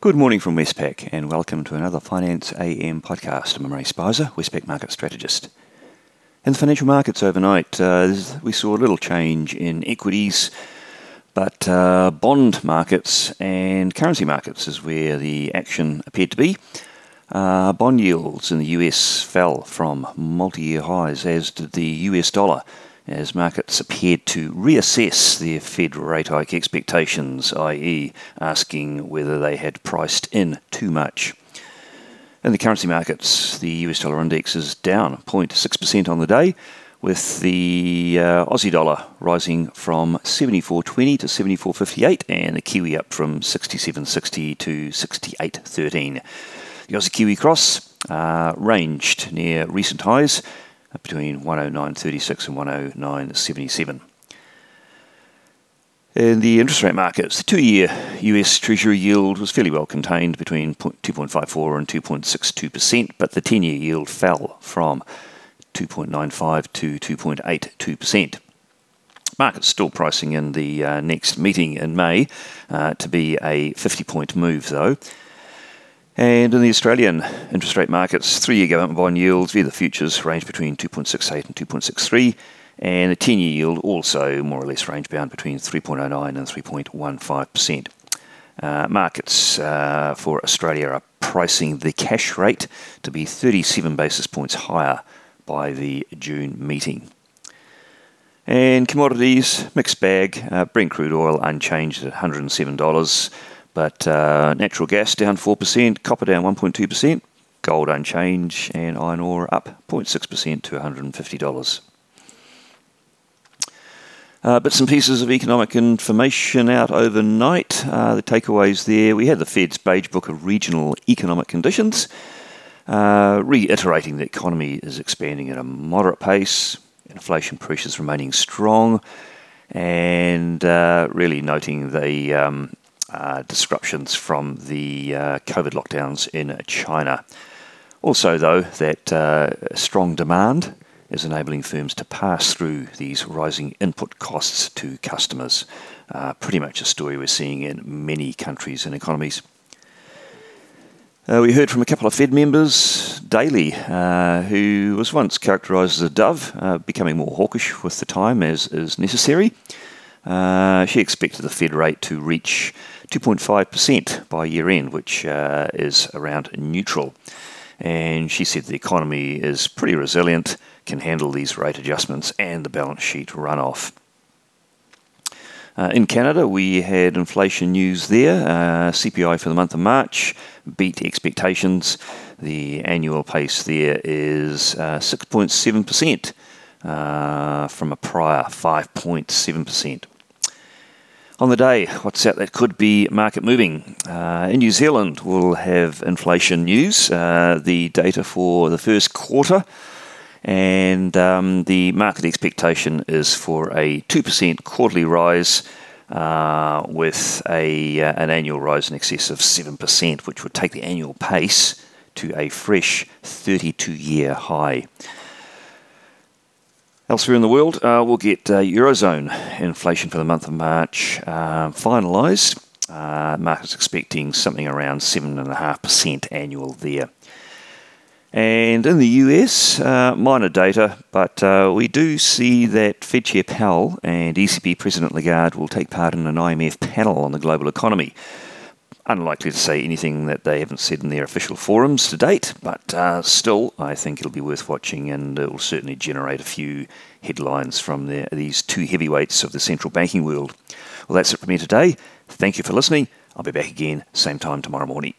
Good morning from Westpac and welcome to another Finance AM podcast. I'm Imre Speizer, Westpac market strategist. In the financial markets overnight, uh, we saw a little change in equities, but uh, bond markets and currency markets is where the action appeared to be. Uh, bond yields in the US fell from multi year highs, as did the US dollar, as markets appeared to reassess their Fed rate hike expectations, i.e., asking whether they had priced in too much. In the currency markets, the US dollar index is down 0.6% on the day, with the uh, Aussie dollar rising from 74.20 to 74.58 and the Kiwi up from 67.60 to 68.13. The Aussie Kiwi cross uh, ranged near recent highs between 109.36 and 109.77. In the interest rate markets, the two year US Treasury yield was fairly well contained between 2.54 and 2.62%, but the 10 year yield fell from 2.95 to 2.82%. Markets still pricing in the uh, next meeting in May uh, to be a 50 point move, though. And in the Australian interest rate markets, three year government bond yields via the futures range between 2.68 and 2.63, and the 10 year yield also more or less range bound between 3.09 and 3.15%. Uh, markets uh, for Australia are pricing the cash rate to be 37 basis points higher by the June meeting. And commodities, mixed bag. Uh, Brent crude oil unchanged at $107. But uh, natural gas down 4%, copper down 1.2%, gold unchanged, and iron ore up 0.6% to $150. Uh, bits and pieces of economic information out overnight. Uh, the takeaways there we had the Fed's Beige Book of Regional Economic Conditions, uh, reiterating the economy is expanding at a moderate pace, inflation pressures remaining strong, and uh, really noting the um, uh, disruptions from the uh, COVID lockdowns in China. Also, though, that uh, strong demand is enabling firms to pass through these rising input costs to customers. Uh, pretty much a story we're seeing in many countries and economies. Uh, we heard from a couple of Fed members, Daly, uh, who was once characterised as a dove, becoming more hawkish with the time as is necessary. She expected the Fed rate to reach 2.5% by year end, which uh, is around neutral. And she said the economy is pretty resilient, can handle these rate adjustments and the balance sheet runoff. Uh, in Canada, we had inflation news there. Uh, CPI for the month of March beat expectations. The annual pace there is uh, 6.7% uh, from a prior 5.7%. On the day, what's that that could be market moving? Uh, in New Zealand, we'll have inflation news, uh, the data for the first quarter, and um, the market expectation is for a 2% quarterly rise. Uh, with a uh, an annual rise in excess of 7%, which would take the annual pace to a fresh 32 year high. Elsewhere in the world, uh, we'll get uh, Eurozone inflation for the month of March uh, finalised. Uh, markets expecting something around 7.5% annual there. And in the US, uh, minor data, but uh, we do see that Fed Chair Powell and ECB President Lagarde will take part in an IMF panel on the global economy unlikely to say anything that they haven't said in their official forums to date, but uh, still, I think it'll be worth watching and it will certainly generate a few headlines from the, these two heavyweights of the central banking world. Well, that's it from me today. Thank you for listening. I'll be back again, same time tomorrow morning.